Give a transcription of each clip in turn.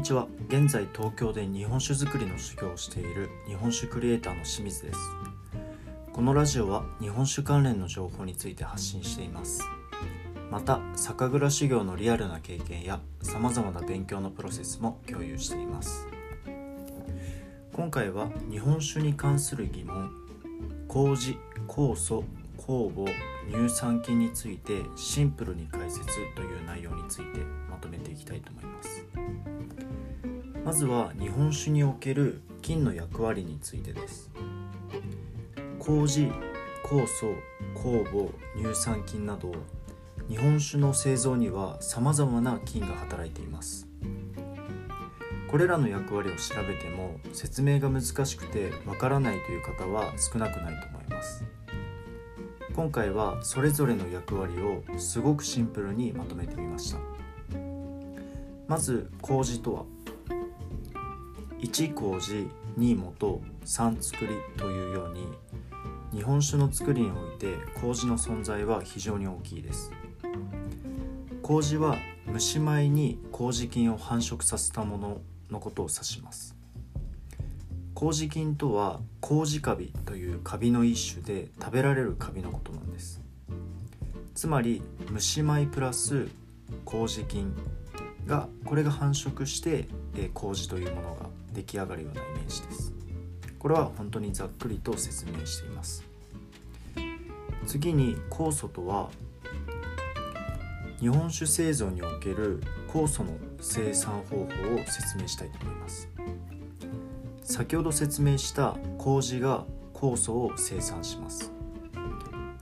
にちは。現在東京で日本酒造りの修行をしている日本酒クリエイターの清水です。このラジオは日本酒関連の情報について発信しています。また酒蔵修行のリアルな経験やさまざまな勉強のプロセスも共有しています。今回は日本酒に関する疑問麹酵素酵母乳酸菌についてシンプルに解説という内容についてまとめていきたいと思います。まずは日本酒における菌の役割についてです。麹酵素酵母乳酸菌など日本酒の製造にはさまざまな菌が働いています。これらの役割を調べても説明が難しくてわからないという方は少なくないと思います。今回はそれぞれの役割をすごくシンプルにまとめてみました。まず麹とは？1麹2元3作りというように日本酒の作りにおいて麹の存在は非常に大きいです。麹は蒸し米に麹菌を繁殖させたもののことを指します。麹菌とは麹カビというカビの一種で食べられるカビのことなんです。つまり蒸し米プラス麹菌がこれが繁殖して、え麹というものが出来上がるようなイメージです。これは本当にざっくりと説明しています。次に酵素とは日本酒製造における酵素の生産方法を説明したいと思います。先ほど説明した麹が酵素を生産します。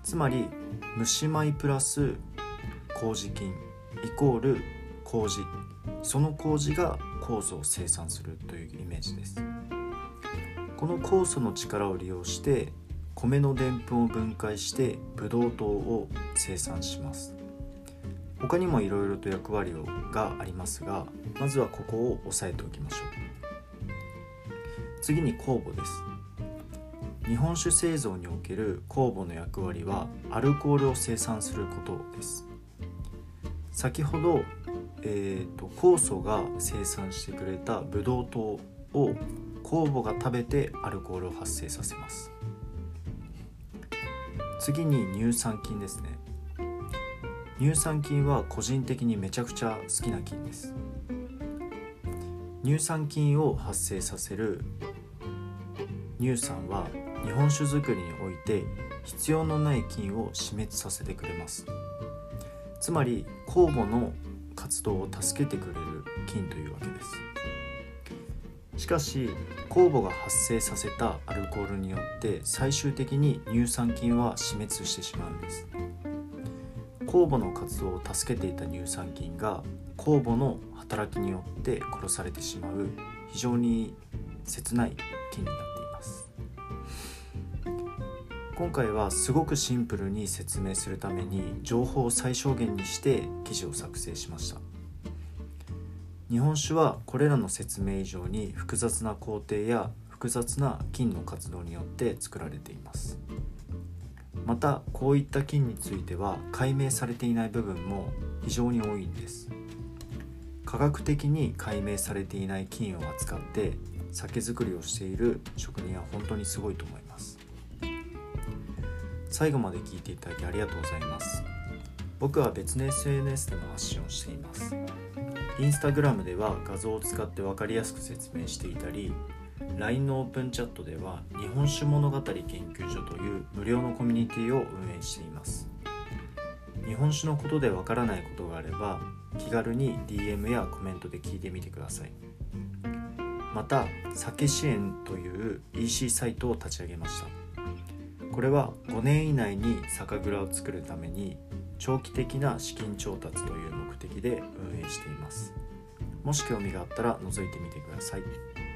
つまり蒸し米プラス麹菌イコール麹。その麹が酵素を生産するというイメージです。この酵素の力を利用して米のでんぷんを分解してブドウ糖を生産します。他にもいろいろと役割がありますがまずはここを押さえておきましょう。次に酵母です。日本酒製造における酵母の役割はアルコールを生産することです。先ほど、えーと、酵素が生産してくれたブドウ糖を酵母が食べてアルコールを発生させます。次に乳酸菌ですね。乳酸菌は個人的にめちゃくちゃ好きな菌です。乳酸菌を発生させる乳酸は日本酒造りにおいて必要のない菌を死滅させてくれます。つまり酵母の活動を助けてくれる菌というわけです。しかし酵母が発生させたアルコールによって最終的に乳酸菌は死滅してしまうんです。酵母の活動を助けていた乳酸菌が酵母の働きによって殺されてしまう非常に切ない菌になっています。今回はすごくシンプルに説明するために情報を最小限にして記事を作成しました。日本酒はこれらの説明以上に複雑な工程や複雑な菌の活動によって作られています。またこういった菌については解明されていない部分も非常に多いんです。科学的に解明されていない菌を扱って酒造りをしている職人は本当にすごいと思います。最後まで聞いていただきありがとうございます。僕は別の SNS でも発信をしています。インスタグラムでは画像を使って分かりやすく説明していたり LINE のオープンチャットでは日本酒物語研究所という無料のコミュニティを運営しています。日本酒のことでわからないことがあれば気軽に DM やコメントで聞いてみてください。また酒支援という EC サイトを立ち上げました。これは5年以内に酒蔵を作るために長期的な資金調達という目的で運営していますもし興味があったら覗いてみてください。